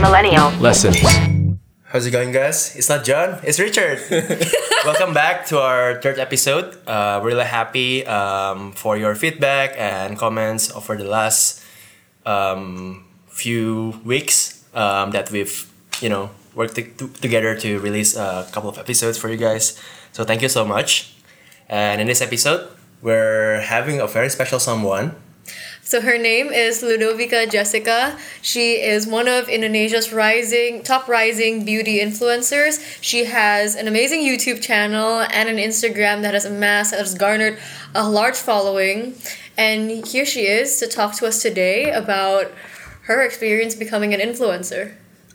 Millennial. Lessons. How's it going, guys? It's not John, it's Richard. Welcome back to our third episode. Uh, really happy um, for your feedback and comments over the last um, few weeks um, that we've, you know, worked to- to- together to release a couple of episodes for you guys. So thank you so much. And in this episode, we're having a very special someone. So her name is Ludovica Jessica. She is one of Indonesia's rising top rising beauty influencers. She has an amazing YouTube channel and an Instagram that has amassed that has garnered a large following. And here she is to talk to us today about her experience becoming an influencer.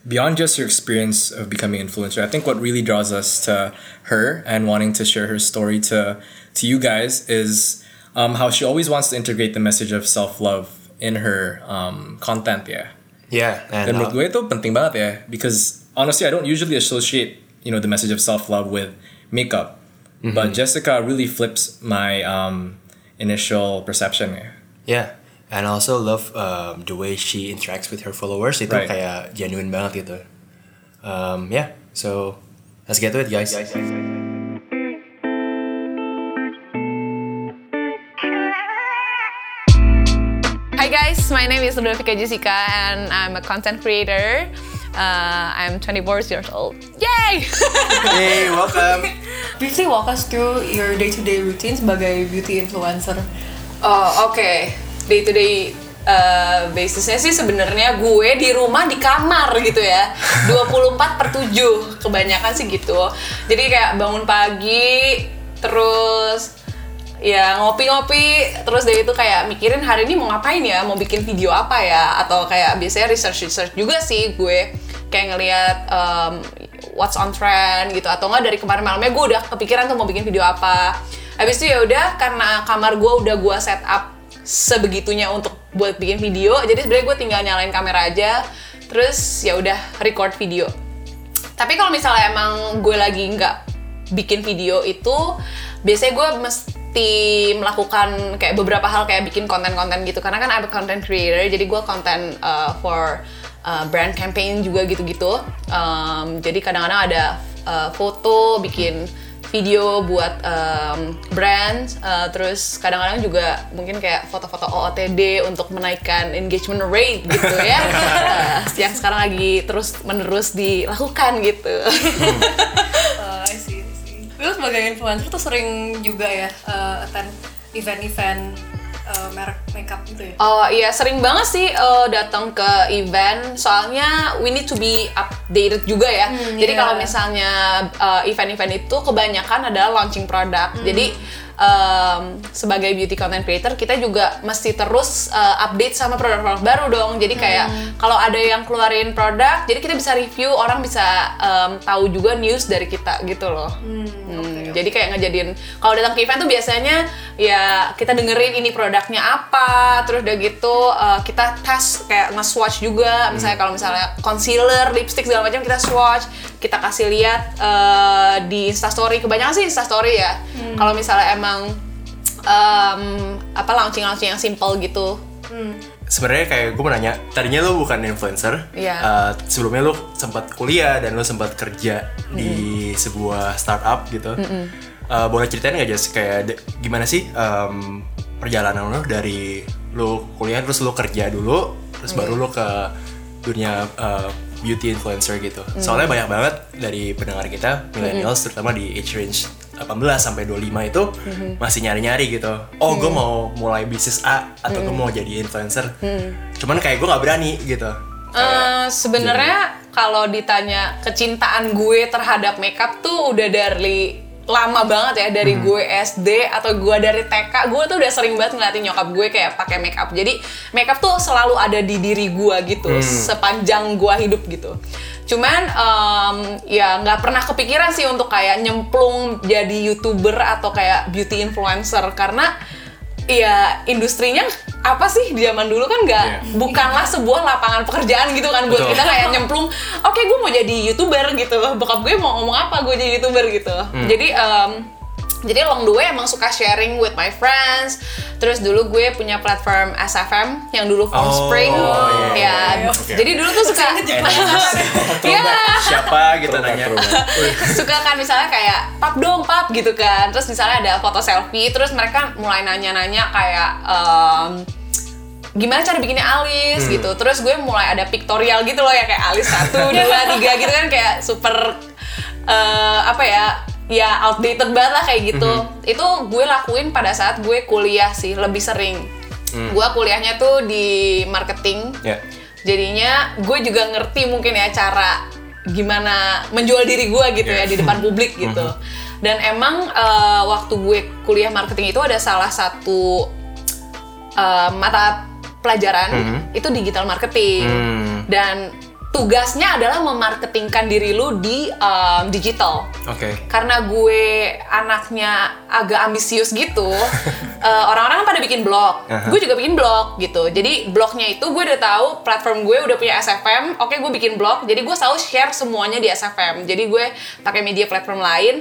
beyond just her experience of becoming an influencer, I think what really draws us to her and wanting to share her story to to you guys is um, how she always wants to integrate the message of self love in her um, content ya. Yeah, and Dan uh, menurut gue itu penting banget ya because honestly I don't usually associate you know the message of self love with makeup, but Jessica really flips my um, initial perception ya. Yeah, and I also love um, the way she interacts with her followers. Itu Right. kayak genuine banget gitu. Um, yeah, so let's get to it, guys. Hi guys, my name is Ludovica Jessica and I'm a content creator. Uh, I'm 24 years old. Yay! Hey, welcome. Briefly walk us through your day-to-day routine sebagai beauty influencer. oh oke, day to day uh, basisnya sih sebenarnya gue di rumah di kamar gitu ya 24 per 7 kebanyakan sih gitu jadi kayak bangun pagi terus ya ngopi-ngopi terus dari itu kayak mikirin hari ini mau ngapain ya mau bikin video apa ya atau kayak biasanya research research juga sih gue kayak ngelihat um, what's on trend gitu atau enggak dari kemarin malamnya gue udah kepikiran tuh mau bikin video apa. Habis itu ya udah karena kamar gue udah gue set up sebegitunya untuk buat bikin video jadi sebenarnya gue tinggal nyalain kamera aja terus ya udah record video. Tapi kalau misalnya emang gue lagi nggak bikin video itu biasanya gue mesti melakukan kayak beberapa hal kayak bikin konten-konten gitu. Karena kan I'm a content creator jadi gue konten uh, for uh, brand campaign juga gitu-gitu. Um, jadi kadang-kadang ada uh, foto bikin video buat um, brand uh, terus kadang-kadang juga mungkin kayak foto-foto OOTD untuk menaikkan engagement rate gitu ya. Uh, yang sekarang lagi terus menerus dilakukan gitu. See, Lu sebagai influencer tuh sering juga ya uh, attend event-event uh, merek makeup gitu ya? Oh iya sering banget sih uh, datang ke event soalnya we need to be updated juga ya. Jadi iya. kalau misalnya uh, event-event itu kebanyakan adalah launching produk. Jadi um, sebagai beauty content creator kita juga mesti terus uh, update sama produk-produk baru dong. Jadi kayak kalau ada yang keluarin produk, jadi kita bisa review, orang bisa um, tahu juga news dari kita gitu loh. Hmm, Jadi kayak ngejadiin kalau datang ke event tuh biasanya ya kita dengerin ini produknya apa, terus udah gitu uh, kita tes kayak nge-swatch juga. Misalnya kalau misalnya concealer, lipstick segala macam kita swatch, kita kasih lihat uh, di Instastory. Kebanyakan sih Instastory ya. Kalau misalnya emang um, apa launching-launching yang simple gitu. Sebenarnya kayak gue mau nanya, tadinya lu bukan influencer. Iya. Uh, sebelumnya lu sempat kuliah dan lu sempat kerja di sebuah startup gitu. Uh, boleh ceritain nggak Jess kayak de- gimana sih um, perjalanan lu dari lu kuliah terus lu kerja dulu, terus baru lu ke dunia uh, beauty influencer gitu. Soalnya banyak banget dari pendengar kita millennials terutama di age range 18 sampai 25 itu masih nyari-nyari gitu. Oh, gue mau mulai bisnis A atau gue mau jadi influencer. Cuman kayak gue nggak berani gitu. Eh, sebenarnya kalau ditanya kecintaan gue terhadap makeup tuh udah dari lama banget ya dari gue SD atau gue dari TK gue tuh udah sering banget ngeliatin nyokap gue kayak pakai makeup. Jadi makeup tuh selalu ada di diri gue gitu sepanjang gue hidup gitu. Cuman em, ya nggak pernah kepikiran sih untuk kayak nyemplung jadi youtuber atau kayak beauty influencer. Karena ya industrinya apa sih di zaman dulu kan nggak Iya. bukanlah sebuah lapangan pekerjaan gitu kan buat Betul. kita kayak nyemplung oke gue mau jadi youtuber gitu bokap gue mau ngomong apa gue jadi youtuber gitu Hmm. jadi em, jadi along the way emang suka sharing with my friends terus dulu gue punya platform SFM yang dulu Phone Oh, Spring iya, iya, ya Oke. jadi dulu tuh suka Iya. Siapa gitu nanya. suka kan misalnya kayak pap dong pap gitu kan. Terus misalnya ada foto selfie terus mereka mulai nanya-nanya kayak em, gimana cara bikinnya alis? Gitu. Terus gue mulai ada pictorial gitu loh ya kayak alis satu dua tiga gitu kan kayak super eh, apa ya ya outdated banget lah kayak gitu. Itu gue lakuin pada saat gue kuliah sih lebih sering. Gue kuliahnya tuh di marketing. Ya. jadinya gue juga ngerti mungkin ya cara gimana menjual diri gue gitu ya di depan publik gitu dan emang eh, waktu gue kuliah marketing itu ada salah satu eh, mata pelajaran itu digital marketing. Hmm. dan tugasnya adalah memarketingkan diri lu di em, digital. Oke. karena gue anaknya agak ambisius gitu orang-orang kan pada bikin blog. Aha. gue juga bikin blog gitu. Jadi blognya itu gue udah tahu platform gue udah punya SFM oke gue bikin blog. Jadi gue selalu share semuanya di SFM jadi gue pakai media platform lain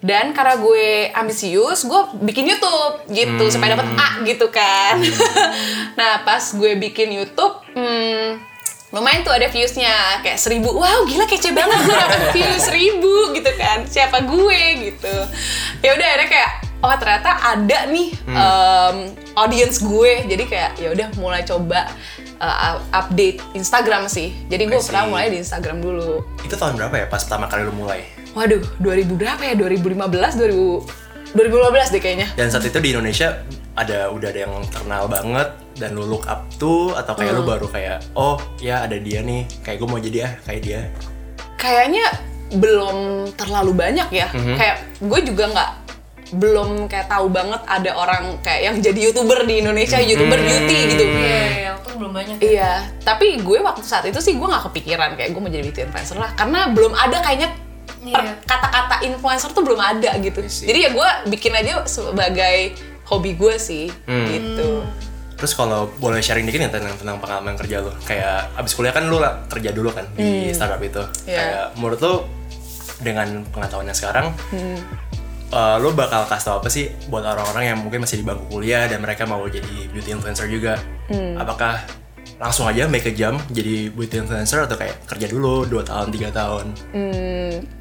dan karena gue ambisius gue bikin YouTube gitu supaya dapat A gitu kan. Nah pas gue bikin YouTube hmm, lumayan tuh ada viewsnya kayak seribu. Wow gila kece banget gue dapet views seribu gitu kan. Siapa gue gitu. Ya udah akhirnya kayak oh ternyata ada nih um, audience gue. Jadi kayak ya udah mulai coba uh, update Instagram sih. Jadi gue pernah mulai di Instagram dulu. Itu tahun berapa ya pas pertama kali lu mulai? Waduh 2000 berapa ya? 2015 2000 2015 deh kayaknya. Dan saat itu di Indonesia ada udah ada yang terkenal banget dan lu look up tuh atau kayak Hmm. lu baru kayak oh ya ada dia nih kayak gue mau jadi ah kayak dia. kayaknya belum terlalu banyak ya. Kayak gue juga nggak belum kayak tahu banget ada orang kayak yang jadi youtuber di Indonesia youtuber beauty gitu. Iya, yang tuh belum banyak. iya tapi gue waktu saat itu sih gue nggak kepikiran kayak gue mau jadi beauty influencer lah. Karena belum ada kayaknya per- Iya. kata-kata influencer tuh belum ada gitu see. jadi ya gue bikin aja sebagai hobi gue sih gitu Terus kalau boleh sharing dikit ya tentang tentang pengalaman kerja lu. Kayak abis kuliah kan lu lah kerja dulu kan di startup itu. Iya. Kayak menurut lu dengan pengetahuannya sekarang eh, lu bakal kasih tau apa sih buat orang-orang yang mungkin masih di bangku kuliah dan mereka mau jadi beauty influencer juga. Apakah langsung aja make a jump jadi beauty influencer atau kayak kerja dulu 2 tahun, 3 tahun?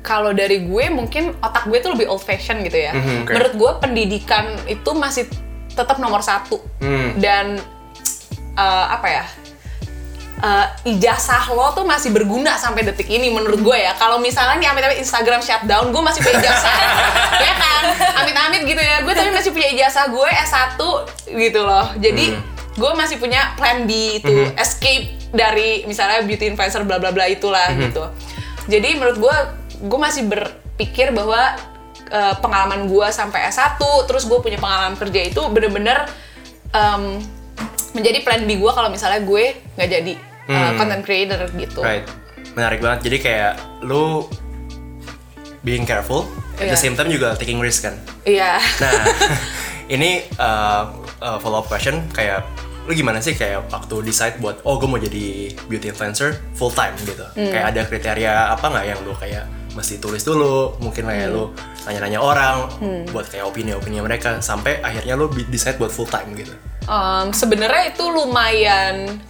kalau dari gue mungkin otak gue tuh lebih old fashion gitu ya. Mhm, oke. Menurut gue pendidikan itu masih tetap nomor satu Hmm. dan eh, apa ya? eh, ijazah lo tuh masih berguna sampai detik ini menurut gue ya. Kalau misalnya nih amit-amit Instagram shutdown, gue masih punya ijazah, ya kan? Amit-amit gitu ya. Gue tapi masih punya ijazah gue S1 gitu loh. Jadi gue masih punya plan B itu escape dari misalnya beauty influencer bla bla bla itulah gitu. Jadi menurut gue, gue masih berpikir bahwa eh, pengalaman gue sampai S1, terus gue punya pengalaman kerja itu bener-bener em, menjadi plan B gue kalau misalnya gue nggak jadi eh, Hmm. content creator gitu. Right. Menarik banget. Jadi kayak lu being careful, at the Iya. same time juga taking risk kan. Iya. Nah, ini uh, uh, follow up question kayak lu gimana sih kayak waktu decide buat oh gue mau jadi beauty influencer full time gitu. Kayak ada kriteria apa nggak yang lu kayak mesti tulis dulu, mungkin kayak lu nanya-nanya orang buat kayak opini-opini mereka sampai akhirnya lu decide buat full time gitu. Em, sebenarnya itu lumayan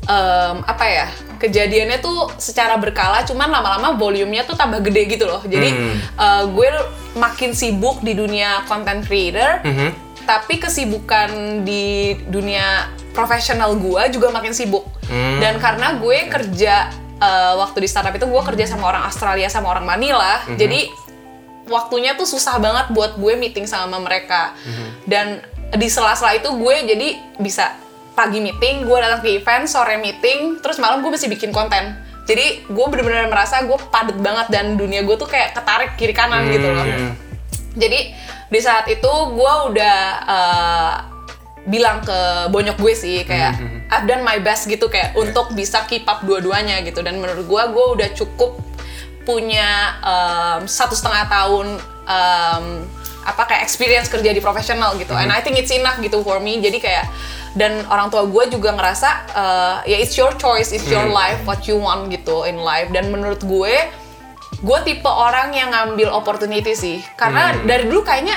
em, apa ya kejadiannya tuh secara berkala cuman lama-lama volumenya tuh tambah gede gitu loh jadi Hmm. eh, gue makin sibuk di dunia content creator Mhm. Tapi kesibukan di dunia profesional gue juga makin sibuk Hmm. dan karena gue kerja eh, waktu di startup itu gue kerja sama orang Australia sama orang Manila Mhm. jadi waktunya tuh susah banget buat gue meeting sama mereka dan di sela-sela itu gue jadi bisa pagi meeting gue datang ke event sore meeting terus malam gue masih bikin konten jadi gue bener-bener merasa gue padet banget dan dunia gue tuh kayak ketarik kiri kanan gitu loh Hmm. jadi di saat itu gue udah uh, bilang ke bonyok gue sih kayak I've done my best gitu kayak untuk bisa keep up dua-duanya gitu. Dan menurut gue gue udah cukup punya um, satu setengah tahun um, apa kayak experience kerja di profesional gitu. And I think it's enough gitu for me. Jadi kayak dan orang tua gue juga ngerasa uh, ya it's your choice it's your life what you want gitu in life. Dan menurut gue gue tipe orang yang ngambil opportunity sih karena Hmm. dari dulu kayaknya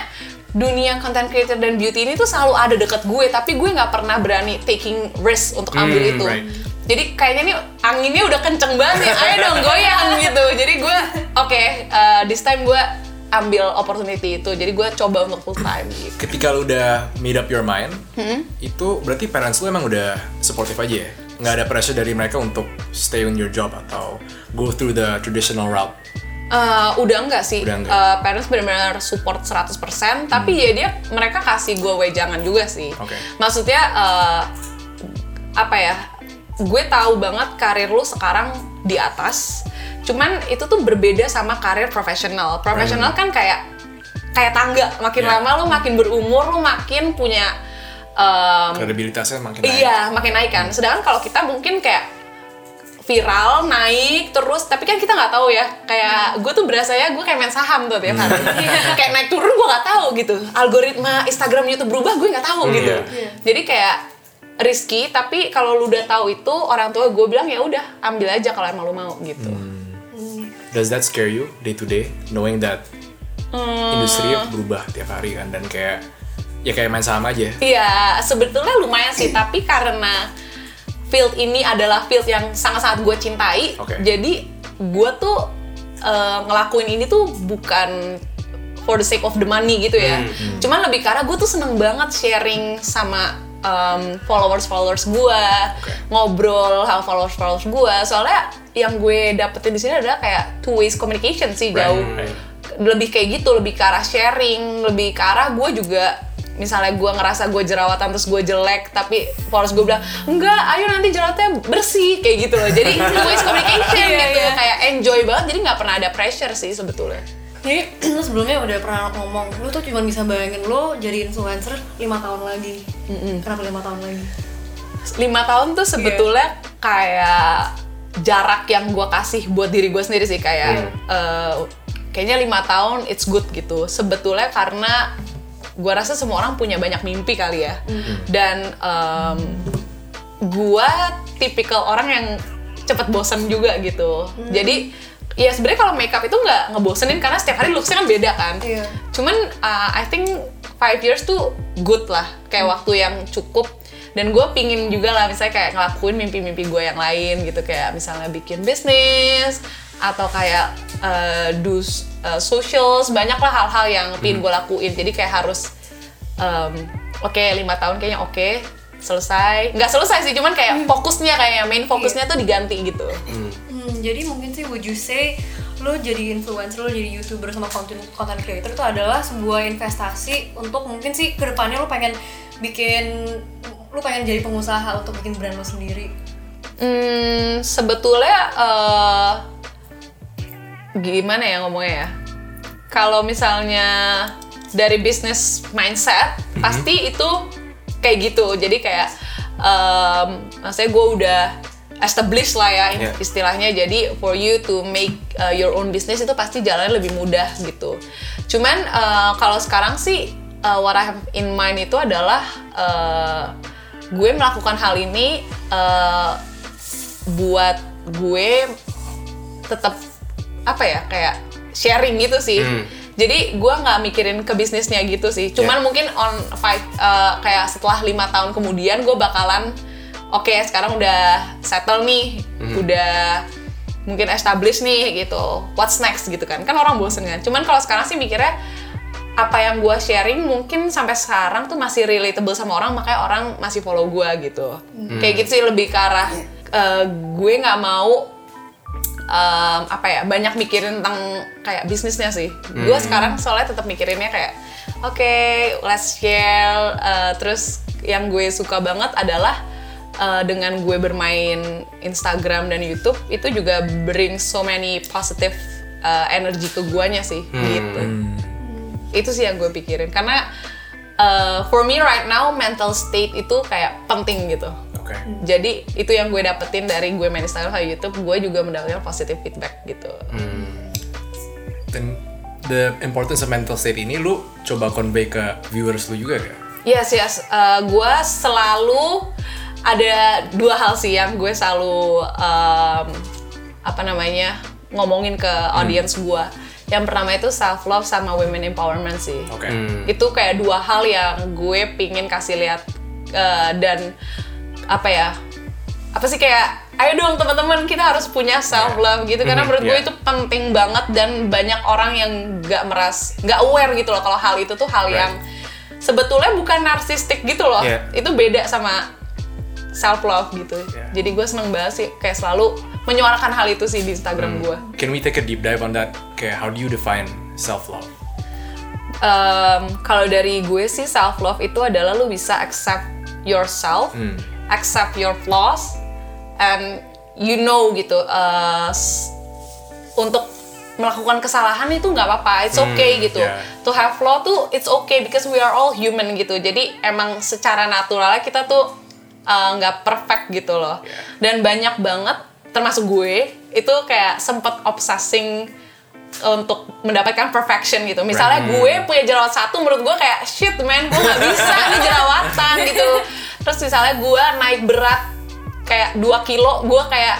dunia content creator dan beauty ini tuh selalu ada deket gue tapi gue nggak pernah berani taking risk untuk ambil Hmm, itu right. jadi kayaknya nih anginnya udah kenceng banget nih ayo dong goyang gitu jadi gue oke uh, this time gue ambil opportunity itu jadi gue coba untuk full time gitu Ketika lu udah made up your mind, Hmm? itu berarti parents lu emang udah supportive aja ya? Nggak ada pressure dari mereka untuk stay on your job atau go through the traditional route? Uh, udah enggak sih. Udah enggak. Uh, parents benar-benar support 100%, tapi ya dia mereka kasih gue wejangan juga sih. Oke. Maksudnya uh, apa ya? Gue tahu banget karir lu sekarang di atas. Cuman itu tuh berbeda sama karir profesional. Profesional kan kayak kayak tangga, makin Yeah. lama lu makin berumur, lu makin punya um, Kredibilitasnya makin naik. Iya, makin naik kan. Sedangkan kalau kita mungkin kayak viral naik terus tapi kan kita nggak tahu ya. Kayak gue tuh berasanya gue kayak main saham tuh tiap hari. Kayak naik turun gue nggak tahu gitu. Algoritma Instagram YouTube berubah gue nggak tahu Hmm, gitu. iya. jadi kayak risky tapi kalau lu udah tahu itu orang tua gue bilang ya udah ambil aja kalau emang lu mau gitu. Does that scare you day to day, knowing that Hmm. industri berubah tiap hari kan? Dan kayak ya kayak main saham aja. Iya, sebetulnya lumayan sih, tapi karena field ini adalah field yang sangat-sangat gue cintai, Oke. jadi gue tuh eh, ngelakuin ini tuh bukan for the sake of the money gitu ya. Cuman lebih karena gue tuh seneng banget sharing sama followers followers gue, ngobrol sama followers followers gue. Soalnya yang gue dapetin di sini adalah kayak two ways communication sih Right, jauh right. lebih kayak gitu lebih ke arah sharing lebih ke arah gue juga misalnya gue ngerasa gue jerawatan terus gue jelek tapi followers gue bilang enggak ayo nanti jerawatnya bersih kayak gitu loh jadi two ways communication Iya, gitu iya. kayak enjoy banget jadi nggak pernah ada pressure sih sebetulnya Jadi lu sebelumnya udah pernah ngomong lu tuh cuma bisa bayangin lu jadi influencer lima tahun lagi. Kenapa lima tahun lagi? lima tahun tuh sebetulnya kayak jarak yang gue kasih buat diri gue sendiri sih kayak eh, kayaknya lima tahun it's good gitu sebetulnya karena gue rasa semua orang punya banyak mimpi kali ya. Dan em, gue tipikal orang yang cepet bosen juga gitu. Jadi ya sebenarnya kalau makeup itu nggak ngebosenin karena setiap hari looksnya kan beda kan. Iya. cuman uh, I think five years tuh good lah. Kayak waktu yang cukup. Dan gue pingin juga lah misalnya kayak ngelakuin mimpi-mimpi gue yang lain gitu. Kayak misalnya bikin bisnis atau kayak uh, do uh, socials banyak lah hal-hal yang pingin gue lakuin. Jadi kayak harus um, oke lima tahun kayaknya oke selesai. Nggak selesai sih cuman kayak fokusnya kayak main fokusnya tuh diganti gitu. Hmm, jadi mungkin sih would you say lo jadi influencer, lo jadi youtuber sama content content creator itu adalah sebuah investasi untuk mungkin sih ke depannya lo pengen bikin lo pengen jadi pengusaha untuk bikin brand lo sendiri. Hmm, sebetulnya eh, gimana ya ngomongnya ya? Kalau misalnya dari bisnis mindset, pasti itu kayak gitu. Jadi kayak, um, maksudnya gue udah established lah ya Yeah. istilahnya. Jadi for you to make uh, your own business itu pasti jalannya lebih mudah gitu. Cuman uh, kalau sekarang sih uh, what I have in mind itu adalah uh, gue melakukan hal ini uh, buat gue tetap apa ya kayak sharing gitu sih. Hmm. Jadi gue nggak mikirin ke bisnisnya gitu sih. Cuman Yeah. mungkin on five uh, kayak setelah lima tahun kemudian gue bakalan oke sekarang udah settle nih, udah mungkin establish nih gitu. What's next gitu kan? Kan orang bosen kan. Cuman kalau sekarang sih mikirnya apa yang gue sharing mungkin sampai sekarang tuh masih relatable sama orang makanya orang masih follow gue gitu. Kayak gitu sih lebih ke arah uh, gue nggak mau um, apa ya banyak mikirin tentang kayak bisnisnya sih. Gue sekarang soalnya tetap mikirinnya kayak oke let's share. uh, terus yang gue suka banget adalah uh, dengan gue bermain Instagram dan YouTube itu juga bring so many positive uh, energy ke guanya sih gitu. Itu sih yang gue pikirin karena uh, for me right now mental state itu kayak penting gitu. Oke. Jadi itu yang gue dapetin dari gue main Instagram sama YouTube, gue juga mendapatkan positive feedback gitu. Dan the importance of mental state ini lu coba convey ke viewers lu juga gak? Yes, yes. Uh, gue selalu ada dua hal sih yang gue selalu um, apa namanya ngomongin ke Hmm. audience gue. Yang pertama itu self love sama women empowerment sih. Oke. Itu kayak dua hal yang gue pingin kasih lihat eh, dan apa ya? Apa sih kayak ayo dong teman-teman kita harus punya self love gitu karena Mhm, menurut gue yeah. itu penting banget dan banyak orang yang nggak meras nggak aware gitu loh kalau hal itu tuh hal Right. yang sebetulnya bukan narsistik gitu loh. Yeah. Itu beda sama self love gitu. Yeah. Jadi gue seneng banget sih kayak selalu menyuarakan hal itu sih di Instagram gue. Can we take a deep dive on that? Kayak how do you define self love? Em, kalau dari gue sih self love itu adalah lu bisa accept yourself, accept your flaws, and you know gitu uh, untuk melakukan kesalahan itu nggak apa-apa, it's okay gitu. yeah. To have flaw tuh it's okay because we are all human gitu. Jadi emang secara naturalnya kita tuh uh, nggak perfect gitu loh. Dan banyak banget, termasuk gue, itu kayak sempet obsessing untuk mendapatkan perfection gitu. Misalnya gue punya jerawat satu, menurut gue kayak shit man, gue nggak bisa nih jerawatan gitu. Terus misalnya gue naik berat kayak 2 kilo, gue kayak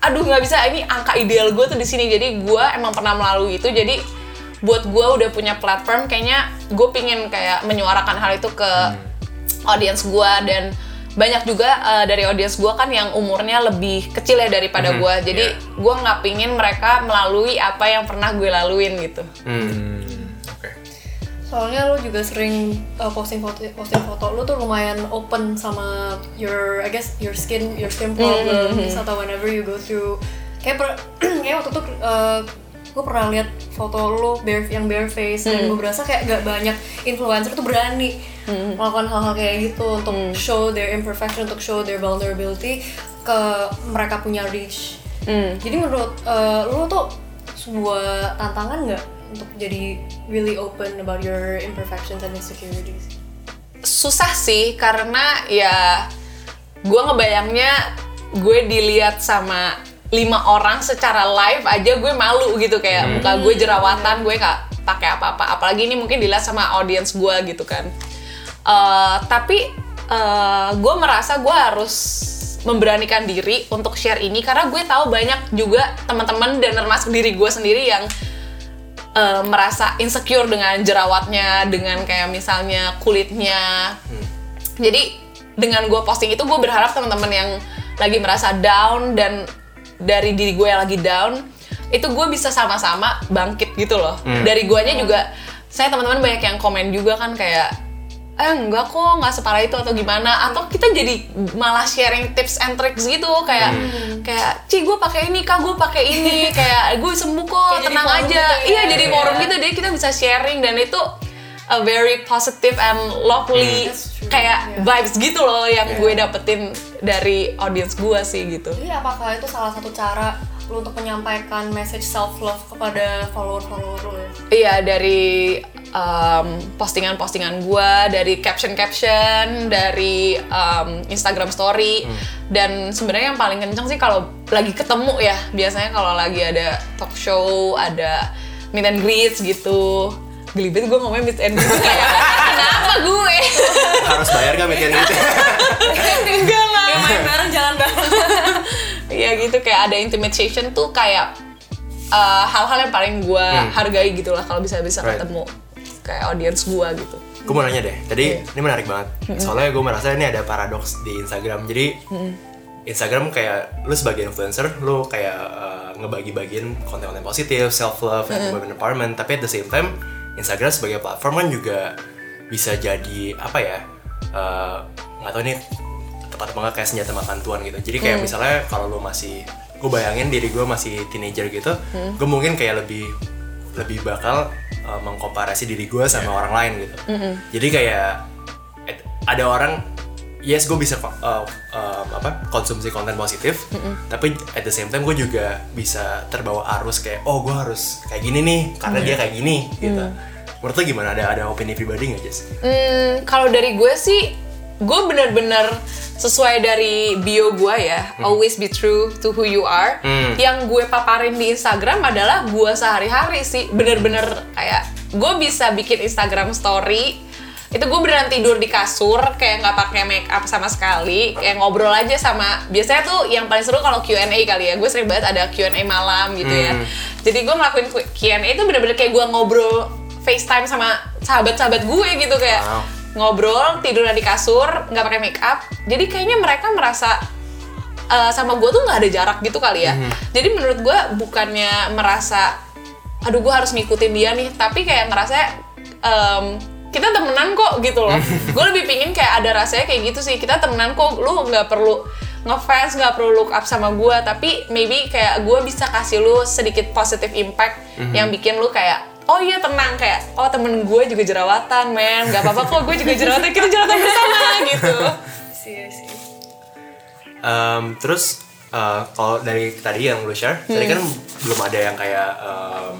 aduh nggak bisa ini angka ideal gue tuh di sini. Jadi gue emang pernah melalui itu. Jadi buat gue udah punya platform, kayaknya gue pingin kayak menyuarakan hal itu ke audience gue dan banyak juga uh, dari audience gue kan yang umurnya lebih kecil ya daripada Mhm, gue jadi iya. gue nggak pingin mereka melalui apa yang pernah gue laluin gitu Hmm. Soalnya lo juga sering uh, posting foto posting foto lo tuh lumayan open sama your I guess your skin your skin problems atau whenever you go through. Kayak per, kayak waktu itu uh, gue pernah lihat foto lo bare yang bare face dan gue berasa kayak gak banyak influencer tuh berani melakukan hal-hal kayak gitu untuk show their imperfection untuk show their vulnerability ke mereka punya reach. Jadi menurut uh, lo tuh sebuah tantangan nggak untuk jadi really open about your imperfections and insecurities? susah sih karena ya gue ngebayangnya gue dilihat sama lima orang secara live aja gue malu gitu kayak muka gue jerawatan gue nggak pakai apa-apa. Apalagi ini mungkin dilihat sama audience gue gitu kan. Eh, tapi eh, gue merasa gue harus memberanikan diri untuk share ini karena gue tahu banyak juga teman-teman dan termasuk diri gue sendiri yang eh, merasa insecure dengan jerawatnya, dengan kayak misalnya kulitnya. Jadi dengan gue posting itu gue berharap teman-teman yang lagi merasa down dan dari diri gue yang lagi down itu gue bisa sama-sama bangkit gitu loh. Dari guanya juga saya teman-teman banyak yang komen juga kan kayak eh enggak kok nggak separah itu atau gimana. Atau kita jadi malah sharing tips and tricks gitu kayak kayak ci gue pakai ini kak gue pakai ini. Kayak gue sembuh kok Kayak tenang aja. gitu ya. iya jadi forum gitu deh kita bisa sharing dan itu a very positive and lovely true, kayak yeah. vibes gitu loh yang gue dapetin dari audience gue sih gitu. Jadi apakah itu salah satu cara lo untuk menyampaikan message self love kepada follower-follower lo ya? Iya dari um, postingan-postingan gue, dari caption-caption, dari um, Instagram Story, dan sebenarnya yang paling kenceng sih kalau lagi ketemu ya, biasanya kalau lagi ada talk show, ada meet and greets gitu. Geli banget gue ngomongin meet and greet kayak kenapa gue? Harus bayar gak meeting gitu? Enggak lah. Kayak main bareng jalan bareng. Iya gitu kayak ada intimidation tuh kayak uh, hal-hal yang paling gue hargai gitu lah kalau bisa bisa Right. ketemu kayak audience gue gitu. gue mau nanya deh, tadi ini menarik banget. Soalnya gue merasa ini ada paradoks di Instagram. Jadi Instagram kayak lu sebagai influencer, lu kayak uh, ngebagi-bagiin konten-konten positif, self love, and women empowerment. Tapi at the same time, Instagram sebagai platform kan juga bisa jadi apa ya? uh, nggak tahu ini tepat banget kayak senjata makan tuan gitu. Jadi kayak misalnya kalau lu masih gue bayangin diri gue masih teenager gitu, gue mungkin kayak lebih lebih bakal uh, mengkomparasi diri gue sama orang lain gitu. Jadi kayak et- ada orang yes gue bisa uh, um, apa konsumsi konten positif, tapi at the same time gue juga bisa terbawa arus kayak oh gue harus kayak gini nih karena dia kayak gini gitu. Menurut lo gimana? Ada ada opini pribadi nggak Jess? Hmm, kalau dari gue sih, gue bener-bener sesuai dari bio gue ya, always be true to who you are. Hmm. Yang gue paparin di Instagram adalah gue sehari-hari sih, bener-bener kayak gue bisa bikin Instagram story itu gue beneran tidur di kasur kayak nggak pakai make up sama sekali kayak ngobrol aja sama biasanya tuh yang paling seru kalau Q&A kali ya gue sering banget ada Q&A malam gitu ya jadi gue ngelakuin Q&A itu bener-bener kayak gue ngobrol FaceTime sama sahabat-sahabat gue gitu kayak Wow. Ngobrol tidur di kasur nggak pakai make up. Jadi kayaknya mereka merasa eh, sama gue tuh nggak ada jarak gitu kali ya. Jadi menurut gue bukannya merasa aduh gue harus ngikutin dia nih tapi kayak ngerasa em, kita temenan kok gitu loh. Gue lebih pingin kayak ada rasanya kayak gitu sih. Kita temenan kok lu nggak perlu ngefans nggak perlu look up sama gue tapi maybe kayak gue bisa kasih lu sedikit positive impact yang bikin lu kayak oh iya tenang kayak oh temen gue juga jerawatan men nggak apa-apa kok gue juga jerawatan kita jerawatan bersama gitu See, I see. Em, terus eh, kalau dari tadi yang lu share, tadi kan belum ada yang kayak em,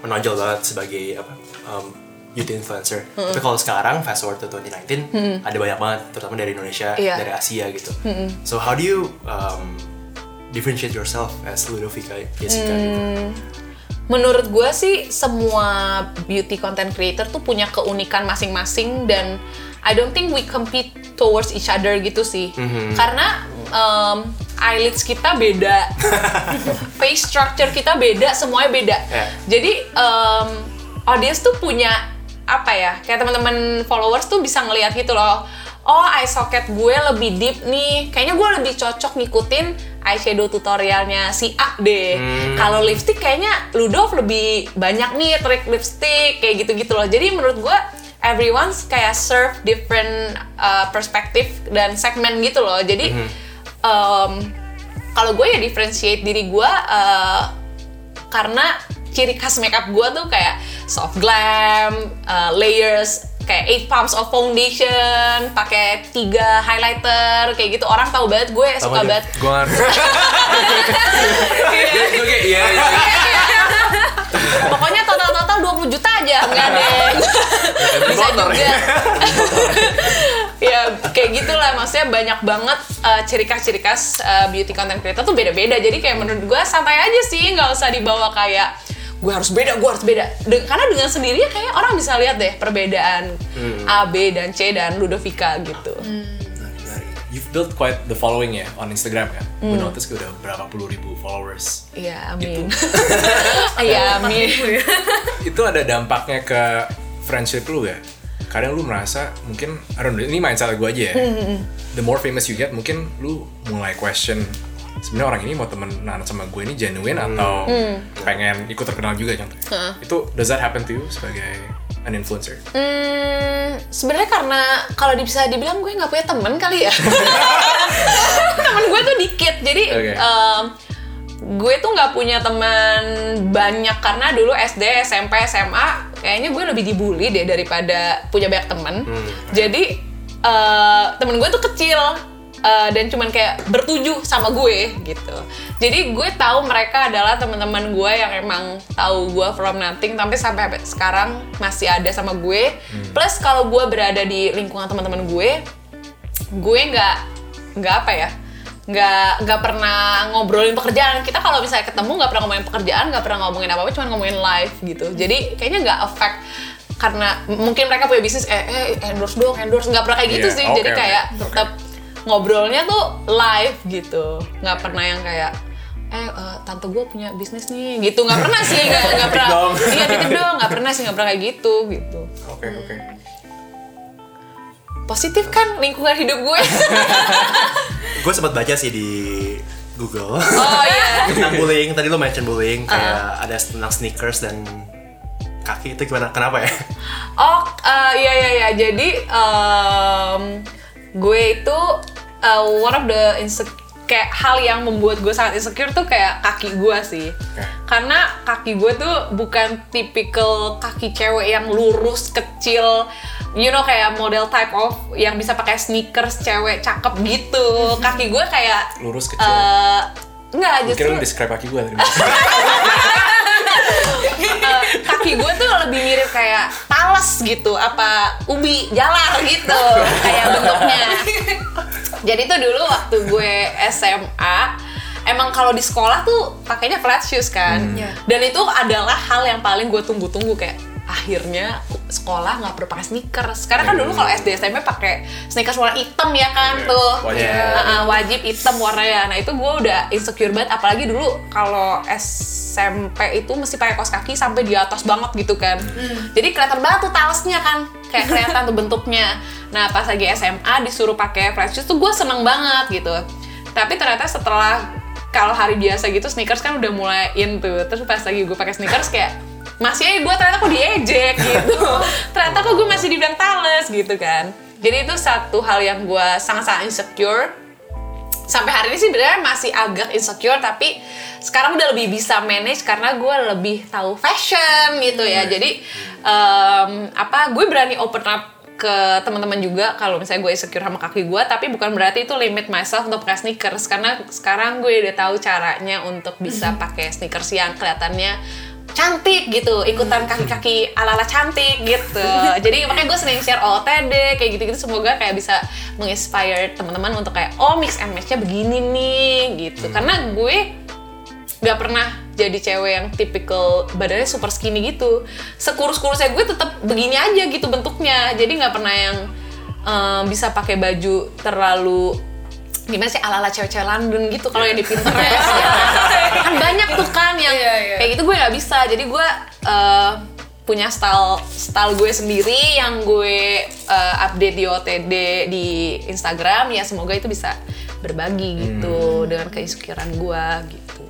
menonjol banget sebagai apa em, beauty influencer. Tapi kalau sekarang fast forward to 2019 ada banyak banget, terutama dari Indonesia, Iya. dari Asia gitu. So how do you um, differentiate yourself as Ludovica Jessica gitu? Menurut gue sih semua beauty content creator tuh punya keunikan masing-masing dan I don't think we compete towards each other gitu sih. Karena um, eyelids kita beda. Face structure kita beda semuanya beda. Ya. jadi um, audience tuh punya apa ya kayak teman-teman followers tuh bisa ngelihat gitu loh oh eye socket gue lebih deep nih. Kayaknya gue lebih cocok ngikutin eyeshadow tutorialnya si A deh. Kalau lipstick kayaknya Ludov lebih banyak nih trik lipstick kayak gitu-gitu loh. Jadi menurut gue everyone's kayak serve different uh, perspektif dan segmen gitu loh. Jadi um, kalau gue ya differentiate diri gue uh, karena ciri khas makeup gue tuh kayak soft glam, uh, layers, kayak 8 pumps of foundation, pakai tiga highlighter, kayak gitu orang tahu banget gue suka banget. Gue ngerti. Gue kayak iya iya. Pokoknya total-total 20 juta aja, enggak deh. Bisa juga. ya. ya kayak gitulah maksudnya banyak banget uh, ciri khas ciri khas uh, beauty content creator tuh beda-beda jadi kayak menurut gue santai aja sih nggak usah dibawa kayak gue harus beda gue harus beda. De- karena dengan sendirinya kayak orang bisa lihat deh perbedaan A B dan C dan Ludovica gitu. You've built quite the following ya on Instagram kan. Gue notice udah berapa puluh ribu followers. Iya amin. Iya amin. Itu ada dampaknya ke friendship lu ya? Kadang lu merasa mungkin, I don't know, ini mindset gue aja ya. The more famous you get, mungkin lu mulai question sebenarnya orang ini mau temenan sama gue ini genuine atau pengen ikut terkenal juga contohnya. Itu does that happen to you sebagai an influencer? Hmm, sebenarnya karena kalau bisa dibilang gue nggak punya temen kali ya. temen gue tuh dikit, jadi Oke. em, gue tuh nggak punya teman banyak karena dulu SD, SMP, SMA kayaknya gue lebih dibully deh daripada punya banyak temen. Jadi eh, temen gue tuh kecil eh, dan cuman kayak bertujuh sama gue gitu. Jadi gue tahu mereka adalah teman-teman gue yang emang tahu gue from nothing tapi sampai sekarang masih ada sama gue. Plus kalau gue berada di lingkungan teman-teman gue, gue nggak nggak apa ya nggak nggak pernah ngobrolin pekerjaan. Kita kalau misalnya ketemu nggak pernah ngomongin pekerjaan nggak pernah ngomongin apa apa cuma ngomongin live gitu. Jadi kayaknya nggak affect karena mungkin mereka punya bisnis eh, eh endorse dong endorse. Nggak pernah kayak gitu Iya, sih. Oke, jadi kayak tetap ngobrolnya tuh live gitu. Nggak pernah yang kayak eh eh, tante gue punya bisnis nih gitu. Nggak pernah sih nggak nggak pernah. iya titip dong. Nggak pernah sih nggak pernah kayak gitu gitu. Oke, oke. positif kan lingkungan hidup gue? Gue sempat baca sih di Google. Oh iya. Tentang bullying. Tadi lo mention bullying kayak ada tentang sneakers dan kaki. Itu gimana? Kenapa ya? Oh, eh, iya iya iya. Jadi em, gue itu eh, one of the insecure kayak hal yang membuat gue sangat insecure tuh kayak kaki gue sih. Karena kaki gue tuh bukan tipikal kaki cewek yang lurus kecil, you know kayak model type of yang bisa pakai sneakers cewek cakep gitu. Kaki gue kayak Lurus kecil. eh, enggak justru Kira lu describe kaki gue tadi. Eh, kaki gue tuh lebih mirip kayak talas gitu apa ubi jalar gitu kayak bentuknya jadi tuh dulu waktu gue SMA emang kalau di sekolah tuh pakainya flat shoes kan Iya. dan itu adalah hal yang paling gue tunggu-tunggu kayak akhirnya sekolah nggak perlu pakai sneakers karena kan dulu kalau SD SMP pakai sneakers warna hitam ya kan tuh. Wajib. Uh, wajib hitam warnanya. Nah itu gue udah insecure banget apalagi dulu kalau SMP itu mesti pakai kaos kaki sampai di atas banget gitu kan. Jadi kelihatan banget tuh talsnya kan kayak kelihatan tuh bentuknya. Nah pas lagi SMA disuruh pakai flat shoes tuh gue seneng banget gitu. Tapi ternyata setelah kalau hari biasa gitu sneakers kan udah mulai in tuh. Terus pas lagi gue pakai sneakers kayak masih aja gue ternyata kok diejek gitu. Ternyata kok gue masih dibilang tales gitu kan. Jadi itu satu hal yang gue sangat-sangat insecure. Sampai hari ini sih sebenarnya masih agak insecure tapi sekarang udah lebih bisa manage karena gue lebih tahu fashion gitu ya. Jadi em, apa gue berani open up ke teman-teman juga kalau misalnya gue insecure sama kaki gue tapi bukan berarti itu limit myself untuk pakai sneakers. Karena sekarang gue udah tahu caranya untuk bisa pakai sneakers yang kelihatannya cantik gitu ikutan kaki-kaki ala-ala cantik gitu. Jadi makanya gue sering share OOTD kayak gitu-gitu semoga kayak bisa menginspire teman-teman untuk kayak oh mix and match-nya begini nih gitu. Karena gue nggak pernah jadi cewek yang tipikal badannya super skinny gitu. Sekurus-kurusnya gue tetap begini aja gitu bentuknya. Jadi nggak pernah yang em, bisa pakai baju terlalu gimana sih ala-ala cewek-cewek London gitu kalau yang di Pinterest ya. kan banyak tuh kan yang Iya, iya. kayak gitu gue nggak bisa jadi gue eh, punya style style gue sendiri yang gue eh, update di OTD di Instagram ya semoga itu bisa berbagi gitu dengan keinsecurean gue gitu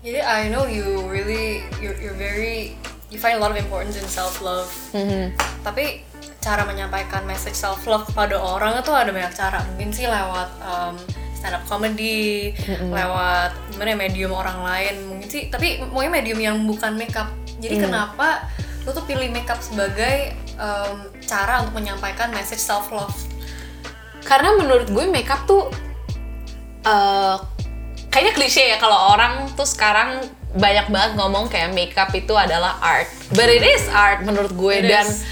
Jadi I know you really you're, you're very you find a lot of importance in self love. Tapi cara menyampaikan message self love kepada orang itu ada banyak cara. Mungkin sih lewat um, stand up comedy, lewat gimana ya, medium orang lain. Mungkin sih tapi mungkin medium yang bukan makeup. Jadi kenapa lu tuh pilih makeup sebagai um, cara untuk menyampaikan message self love? karena menurut gue makeup tuh eh kayaknya klise ya kalau orang tuh sekarang banyak banget ngomong kayak makeup itu adalah art but it is art menurut gue It dan is.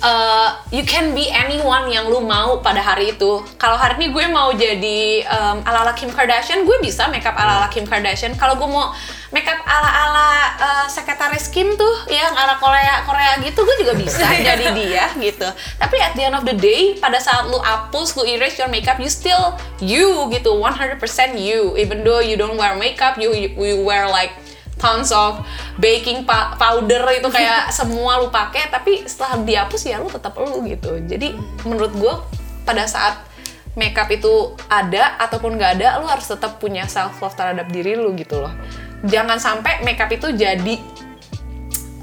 Eh, you can be anyone yang lu mau pada hari itu. Kalau hari ini gue mau jadi em, ala-ala Kim Kardashian gue bisa makeup ala-ala Kim Kardashian. Kalau gue mau makeup ala-ala eh, sekretaris Kim tuh yang ala Korea Korea gitu gue juga bisa jadi dia gitu. Tapi at the end of the day pada saat lu hapus lu erase your makeup you still you gitu. 100% you. Even though you don't wear makeup you you, you wear like tons of baking powder itu kayak semua lu pakai tapi setelah dihapus ya lu tetap lu gitu. Jadi menurut gue pada saat makeup itu ada ataupun nggak ada lu harus tetap punya self love terhadap diri lu gitu loh. Jangan sampai makeup itu jadi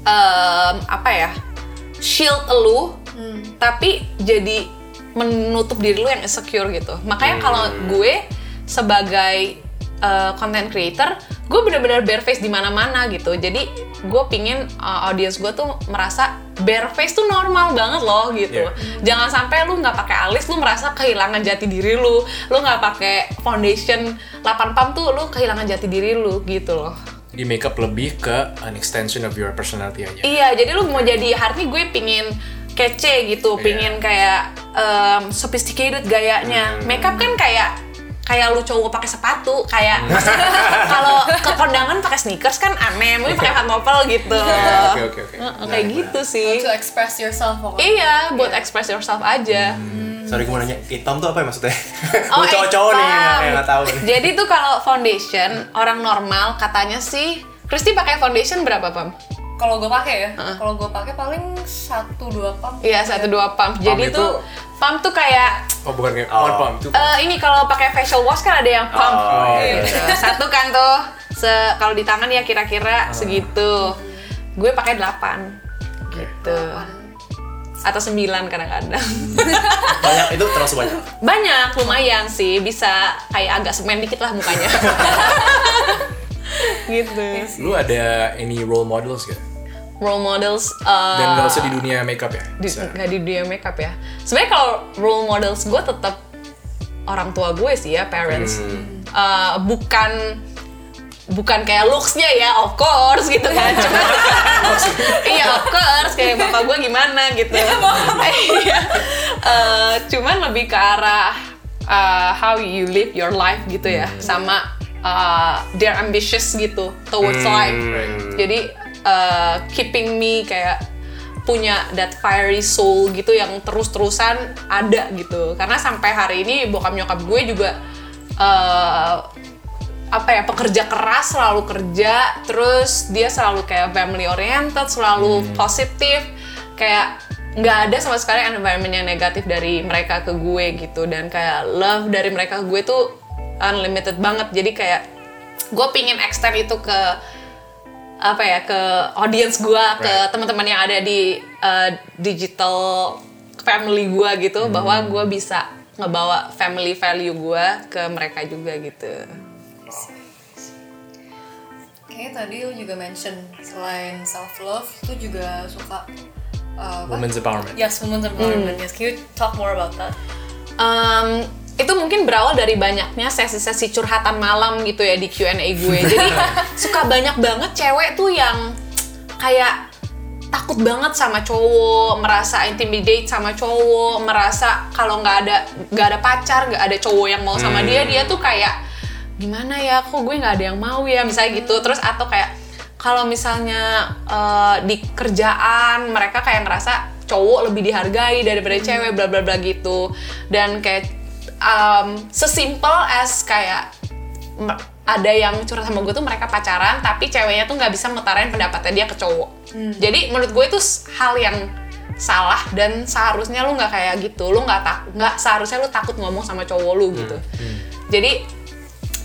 em, apa ya shield lu tapi jadi menutup diri lu yang insecure gitu. Makanya kalau gue sebagai uh, content creator gue bener-bener bare face di mana-mana gitu jadi gue pingin uh, audience gue tuh merasa bare face tuh normal banget loh gitu Yeah. jangan sampai lu nggak pakai alis lu merasa kehilangan jati diri lu lu nggak pakai foundation 8 pump tuh lu kehilangan jati diri lu gitu loh Di makeup lebih ke an extension of your personality aja. Iya, jadi lu mau jadi hari ini gue pingin kece gitu, Iya. pingin kayak um, sophisticated gayanya. Hmm. Makeup kan kayak kayak lu cowok pakai sepatu, kayak maksudnya kalau ke kondangan pakai sneakers kan aneh, mungkin pakai pantofel gitu. Oke oke oke. Heeh, kayak gitu sih. To express yourself pokoknya. Iya, buat express yourself aja. Sorry gue mau nanya, hitam tuh apa ya maksudnya? Oh, cowok-cowok nih yang nggak tahu nih. Jadi tuh kalau foundation orang normal katanya sih Kristi pakai foundation berapa pam? Kalau gue pakai ya, kalau gue pakai paling satu dua pump. Iya satu dua pump. Jadi itu- tuh pump tuh kayak Oh bukan kayak Oh. pump, two Eh, ini kalau pakai facial wash kan ada yang pump. Oh, iya. Gitu. Satu kan tuh se kalau di tangan ya kira-kira segitu. Gue pakai 8. Gitu. Atau 9 kadang-kadang. Banyak itu terlalu banyak. Banyak lumayan sih, bisa kayak agak semen dikit lah mukanya. gitu. Lu ada any role models gak? Role models eh, Dan gak usah di dunia makeup ya? di, nggak di dunia makeup ya. Sebenarnya kalau role models gue tetap orang tua gue sih ya, parents. Eh, bukan bukan kayak looksnya ya, of course gitu kan. Cuma iya of course kayak bapak gue gimana gitu. Iya. Eh, cuman lebih ke arah eh, how you live your life gitu ya, sama eh, they're ambitious gitu towards life. right. Jadi uh, keeping me kayak punya that fiery soul gitu yang terus-terusan ada gitu. Karena sampai hari ini bokap nyokap gue juga eh, apa ya pekerja keras selalu kerja terus dia selalu kayak family oriented selalu positif. Kayak nggak ada sama sekali environment yang negatif dari mereka ke gue gitu. Dan kayak love dari mereka ke gue tuh unlimited banget. Jadi kayak gue pingin extend itu ke apa ya ke audience gue ke Right. teman-teman yang ada di uh, digital family gue gitu bahwa gue bisa ngebawa family value gue ke mereka juga gitu Oke, tadi lu juga mention selain self love itu juga suka uh? Women's empowerment. Yes, women's empowerment. Yes, can you talk more about that? Um, itu mungkin berawal dari banyaknya sesi-sesi curhatan malam gitu ya di Q&A gue. Jadi suka banyak banget cewek tuh yang kayak takut banget sama cowok, merasa intimidate sama cowok, merasa kalau nggak ada nggak ada pacar, nggak ada cowok yang mau sama dia, dia tuh kayak gimana ya, kok gue nggak ada yang mau ya, misalnya gitu. Terus atau kayak kalau misalnya eh, di kerjaan mereka kayak ngerasa cowok lebih dihargai daripada cewek, bla bla bla gitu. Dan kayak um, sesimpel as kayak ada yang curhat sama gue tuh mereka pacaran tapi ceweknya tuh nggak bisa ngutarain pendapatnya dia ke cowok. Jadi menurut gue itu hal yang salah dan seharusnya lu nggak kayak gitu. Lu nggak tak nggak seharusnya lu takut ngomong sama cowok lu gitu. Jadi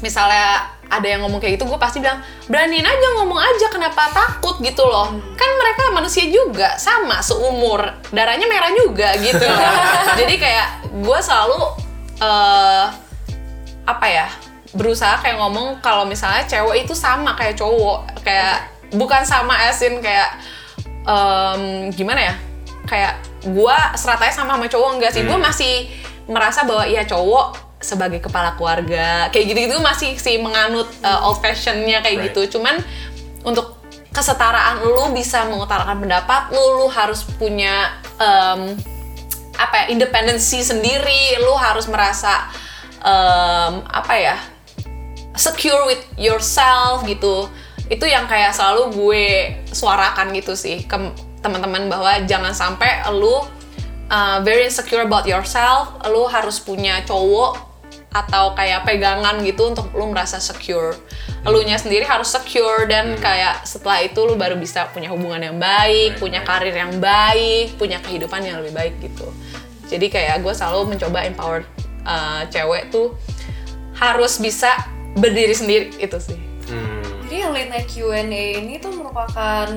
misalnya ada yang ngomong kayak gitu gue pasti bilang beraniin aja ngomong aja kenapa takut? gitu loh. Kan mereka manusia juga sama seumur darahnya merah juga gitu. Loh jadi kayak gue selalu eh apa ya berusaha kayak ngomong kalau misalnya cewek itu sama kayak cowok. Kayak bukan sama asin kayak em, gimana ya kayak gua seratanya sama sama cowok enggak sih. Gua masih merasa bahwa iya cowok sebagai kepala keluarga kayak gitu-gitu masih sih menganut uh, old fashionnya kayak Right. gitu. Cuman untuk kesetaraan lu bisa mengutarakan pendapat lu lu harus punya em, apa ya independensi sendiri lu harus merasa em, apa ya secure with yourself gitu. Itu yang kayak selalu gue suarakan gitu sih ke teman-teman bahwa jangan sampai lu uh, very insecure about yourself lu harus punya cowok atau kayak pegangan gitu untuk lu merasa secure. Elunya sendiri harus secure dan kayak setelah itu lu baru bisa punya hubungan yang baik punya karir yang baik punya kehidupan yang lebih baik gitu jadi kayak gue selalu mencoba empower uh, cewek tuh harus bisa berdiri sendiri itu sih Hmm. Jadi yang late night Q&A ini tuh merupakan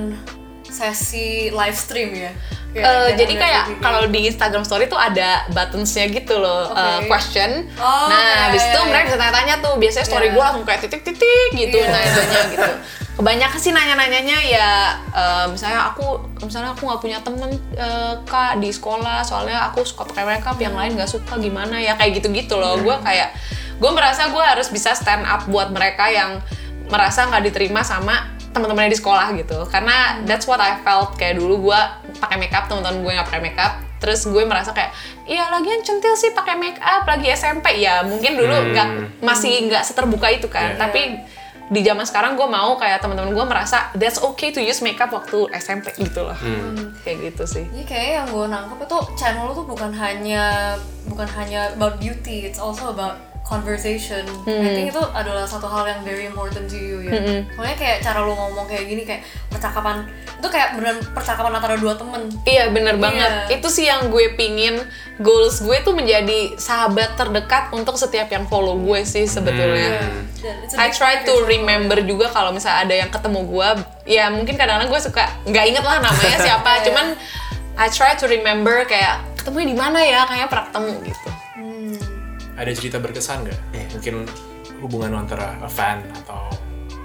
sesi live stream ya? Eh, yang jadi kayak kalau di Instagram Story tuh ada buttonsnya gitu loh, Oke. eh, question. Oh, nah, iya, habis iya, itu iya. mereka bisa tanya-tanya tuh. Biasanya story Iya. gue langsung kayak titik-titik gitu Iya. nanya-nanya gitu. Kebanyakan sih nanya-nanyanya ya eh, misalnya aku misalnya aku nggak punya temen eh, kak di sekolah soalnya aku suka pakai makeup yang lain nggak suka gimana ya kayak gitu-gitu loh. Gue kayak gue merasa gue harus bisa stand up buat mereka yang merasa nggak diterima sama teman-temannya di sekolah gitu. Karena that's what I felt kayak dulu gue pakai makeup teman-teman gue nggak pakai makeup. Terus gue merasa kayak iya lagian centil sih pakai makeup lagi SMP ya mungkin dulu nggak masih nggak seterbuka itu kan. Yeah. tapi di zaman sekarang gue mau kayak teman-teman gue merasa that's okay to use makeup waktu SMP gitu loh. Kayak gitu sih. Ini kayak yang gue nangkep itu channel lu tuh bukan hanya bukan hanya about beauty, it's also about conversation. I think itu adalah satu hal yang very important to you ya. Soalnya kayak cara lu ngomong kayak gini kayak percakapan itu kayak beneran percakapan antara dua temen. Iya bener banget. Iya. Itu sih yang gue pingin goals gue tuh menjadi sahabat terdekat untuk setiap yang follow gue sih sebetulnya. A I try to remember juga kalau misalnya ada yang ketemu gue, ya mungkin kadang-kadang gue suka nggak inget lah namanya siapa, Iya. cuman I try to remember kayak ketemunya di mana ya, kayaknya pernah ketemu gitu. Ada cerita berkesan nggak? Mungkin hubungan antara a fan atau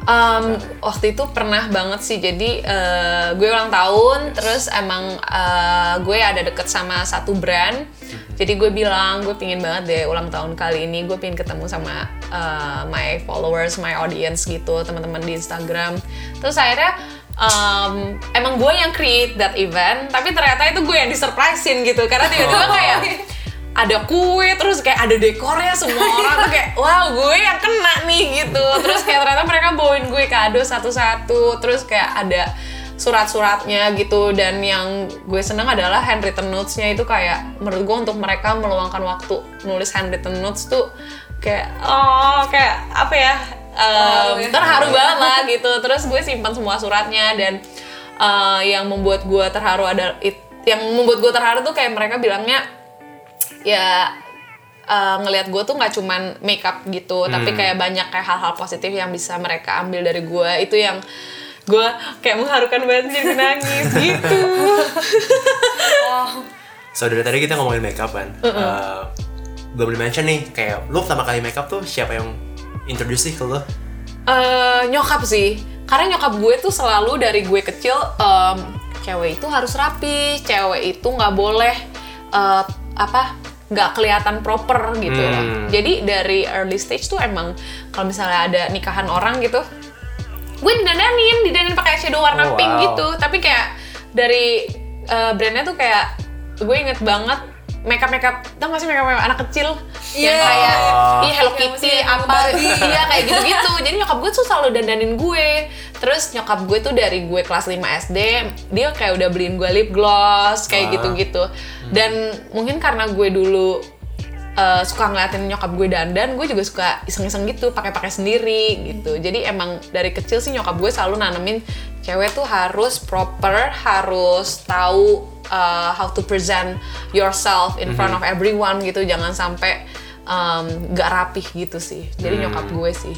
Um, waktu itu pernah banget sih jadi eh, gue ulang tahun terus emang eh, gue ada deket sama satu brand. Jadi gue bilang gue pingin banget deh ulang tahun kali ini gue pingin ketemu sama eh, my followers my audience gitu teman-teman di Instagram. Terus akhirnya um, emang gue yang create that event tapi ternyata itu gue yang disurprisein gitu karena tiba-tiba kayak ada kue terus kayak ada dekornya semua orang. Tuh kayak wow gue yang kena nih gitu. Terus kayak ternyata mereka bawain gue kado satu-satu. Terus kayak ada surat-suratnya gitu. Dan yang gue seneng adalah handwritten notes-nya itu kayak menurut gue untuk mereka meluangkan waktu nulis handwritten notes tuh kayak oh kayak apa ya um, terharu banget lah gitu. Terus gue simpan semua suratnya dan uh, yang membuat gue terharu ada it- yang membuat gue terharu tuh kayak mereka bilangnya ya uh, ngelihat gue tuh nggak cuman makeup gitu tapi kayak banyak kayak hal-hal positif yang bisa mereka ambil dari gue itu yang gue kayak mengharukan banget jadi nangis gitu. So dari tadi kita ngomongin makeup kan. Uh, belum di mention nih kayak lu pertama kali makeup tuh siapa yang introduce sih ke lu? Eh, nyokap sih. Karena nyokap gue tuh selalu dari gue kecil em, cewek itu harus rapi cewek itu nggak boleh eh, apa nggak kelihatan proper gitu Hmm. jadi dari early stage tuh emang kalau misalnya ada nikahan orang gitu gue didandanin didandanin pakai shadow warna Oh, pink wow. gitu tapi kayak dari eh, brandnya tuh kayak gue inget banget makeup makeup tau gak sih makeup makeup anak kecil yang Iya. kayak Oh. iya Hello Yang Kitty yang apa iya kayak gitu-gitu jadi nyokap gue tuh selalu dandanin gue terus nyokap gue tuh dari gue kelas 5 SD dia kayak udah beliin gue lip gloss kayak Ah. gitu-gitu. Dan mungkin karena gue dulu uh, suka ngeliatin nyokap gue dandan gue juga suka iseng-iseng gitu pakai-pakai sendiri gitu. Jadi emang dari kecil sih nyokap gue selalu nanemin cewek tuh harus proper harus tahu uh, how to present yourself in front of everyone gitu. Jangan sampai um, gak rapih gitu sih. Jadi nyokap gue sih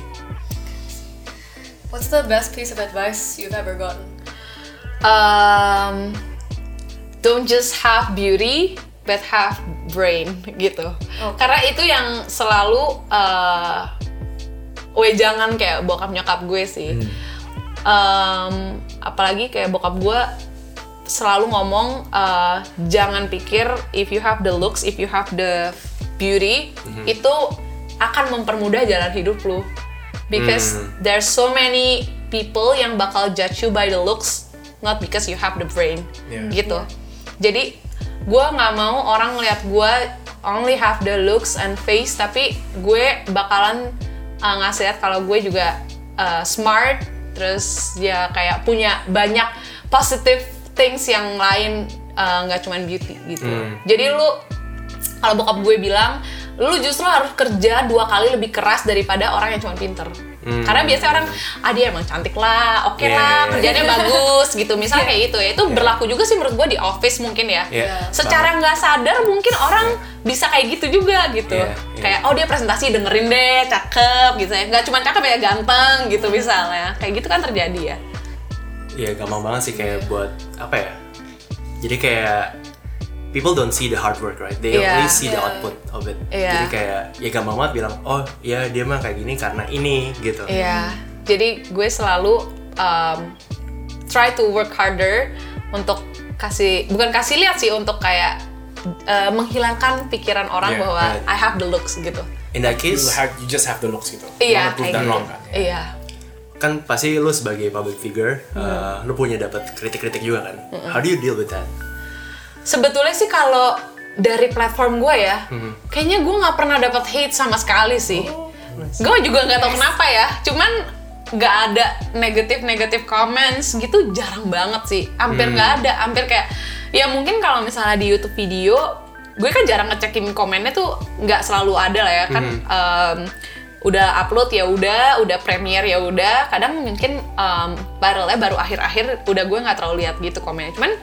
What's the best piece of advice you've ever gotten? um, don't just have beauty but have brain gitu. Oke. karena itu yang selalu uh, wejangan kayak bokap nyokap gue sih. Um, apalagi kayak bokap gue selalu ngomong uh, jangan pikir if you have the looks if you have the beauty itu akan mempermudah jalan hidup lu because there's so many people yang bakal judge you by the looks not because you have the brain. Yeah. gitu. Jadi gue nggak mau orang ngeliat gue only have the looks and face tapi gue bakalan uh, ngasih lihat kalau gue juga uh, smart terus ya kayak punya banyak positive things yang lain uh, nggak cuman beauty gitu. Jadi lu kalau bokap gue bilang lu justru harus kerja dua kali lebih keras daripada orang yang cuma pinter. Karena biasanya orang ah dia emang cantik lah oke Yeah, lah yeah, yeah. kerjanya bagus gitu. Misalnya kayak gitu ya. Itu berlaku juga sih menurut gue di office mungkin ya. Iya, secara nggak sadar mungkin orang bisa kayak gitu juga gitu. Iya, iya. kayak oh dia presentasi dengerin deh cakep gitu ya. Nggak cuma cakep ya ganteng gitu misalnya. Kayak gitu kan terjadi ya. Iya gampang banget sih kayak buat apa ya? Jadi kayak people don't see the hard work right? They Iya. only see the Iya. output of it. Iya. Jadi kayak ya gampang banget bilang oh ya dia mah kayak gini karena ini gitu. Iya, jadi gue selalu um, try to work harder untuk kasih bukan kasih lihat sih untuk kayak uh, menghilangkan pikiran orang Yeah, bahwa right. I have the looks gitu. In that You, case have, you just have the looks gitu. Iya, You gitu. wrong kan. ya. Iya. kan pasti lu sebagai public figure, Hmm. uh, lu punya dapat kritik-kritik juga kan? How do you deal with that? Sebetulnya sih kalau dari platform gue ya, Hmm. kayaknya gue nggak pernah dapat hate sama sekali sih. Gue juga nggak tahu kenapa ya, cuman nggak ada negatif-negatif comments gitu jarang banget sih. Hampir nggak ada, hampir kayak ya mungkin kalau misalnya di YouTube video, gue kan jarang ngecekin komennya tuh nggak selalu ada lah ya kan. em, udah upload ya udah, udah premiere ya udah. Kadang mungkin em, viralnya baru akhir-akhir, udah gue nggak terlalu lihat gitu komennya. Cuman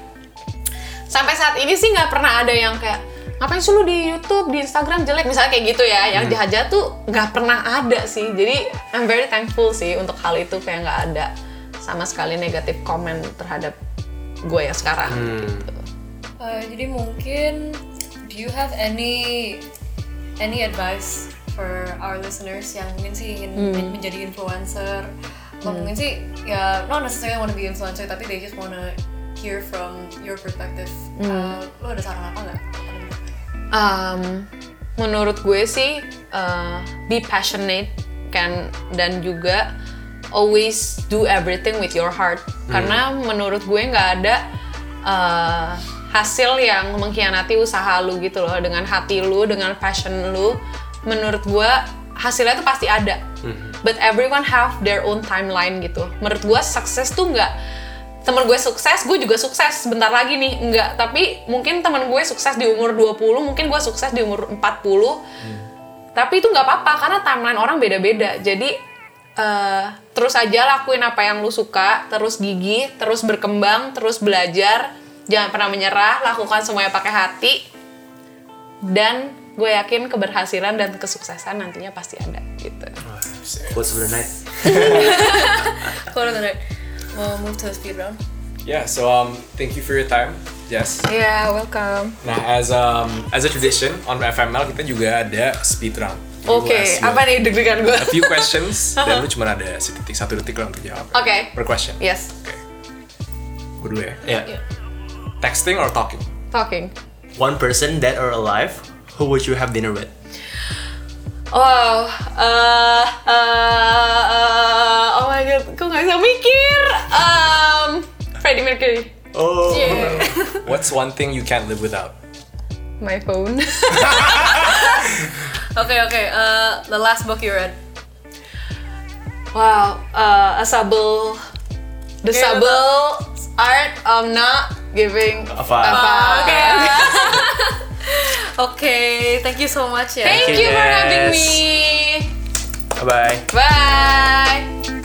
sampai saat ini sih nggak pernah ada yang kayak ngapain sih lu di YouTube, di Instagram jelek misalnya kayak gitu ya. Yang jahat-jahat tuh nggak pernah ada sih. Jadi I'm very thankful sih untuk hal itu kayak nggak ada sama sekali negatif komen terhadap gue yang sekarang. gitu. Uh, jadi mungkin do you have any any advice for our listeners yang mungkin sih ingin men- menjadi influencer atau mungkin sih ya not necessarily want to be influencer tapi they just wanna hear from your perspective. Uh, lo ada saran apa nggak? Um, menurut gue sih uh, be passionate kan? Dan juga always do everything with your heart. Karena menurut gue nggak ada uh, hasil yang mengkhianati usaha lu gitu loh. Dengan hati lu dengan passion lu menurut gue hasilnya tuh pasti ada. But everyone have their own timeline gitu. Menurut gue sukses tuh nggak temen gue sukses, gue juga sukses sebentar lagi nih. Enggak, tapi mungkin temen gue sukses di umur 20, mungkin gue sukses di umur 40. Tapi itu nggak apa-apa karena timeline orang beda-beda. Jadi eh, terus aja lakuin apa yang lu suka, terus gigih, terus berkembang, terus belajar. Jangan pernah menyerah, lakukan semuanya pakai hati. Dan gue yakin keberhasilan dan kesuksesan nantinya pasti ada gitu. Quotes of the night. Quote of the night. We'll move to the speed round. Yeah, so um, thank you for your time, Jess. Yeah, welcome. Nah, as um, as a tradition on FML kita juga ada speed round. Oke, you apa nih deg-degan gue? A few questions dan lu cuma ada sedetik satu detik lah untuk jawab. Oke. Per question. Yes, Oke. Gue dulu ya. Yeah. Yeah. Texting or talking? talking. One person dead or alive, who would you have dinner with? Wow, uh, uh, uh, oh my god, kok nggak bisa mikir? Um, Freddie Mercury, Oh. What's one thing you can't live without? my phone. Okay, okay. Uh, the last book you read. wow, uh, a sable, the Yeah, sable art of not giving A. Okay. okay. Thank you so much. Yeah. Thank Thank you, you for having me. Bye bye. Bye.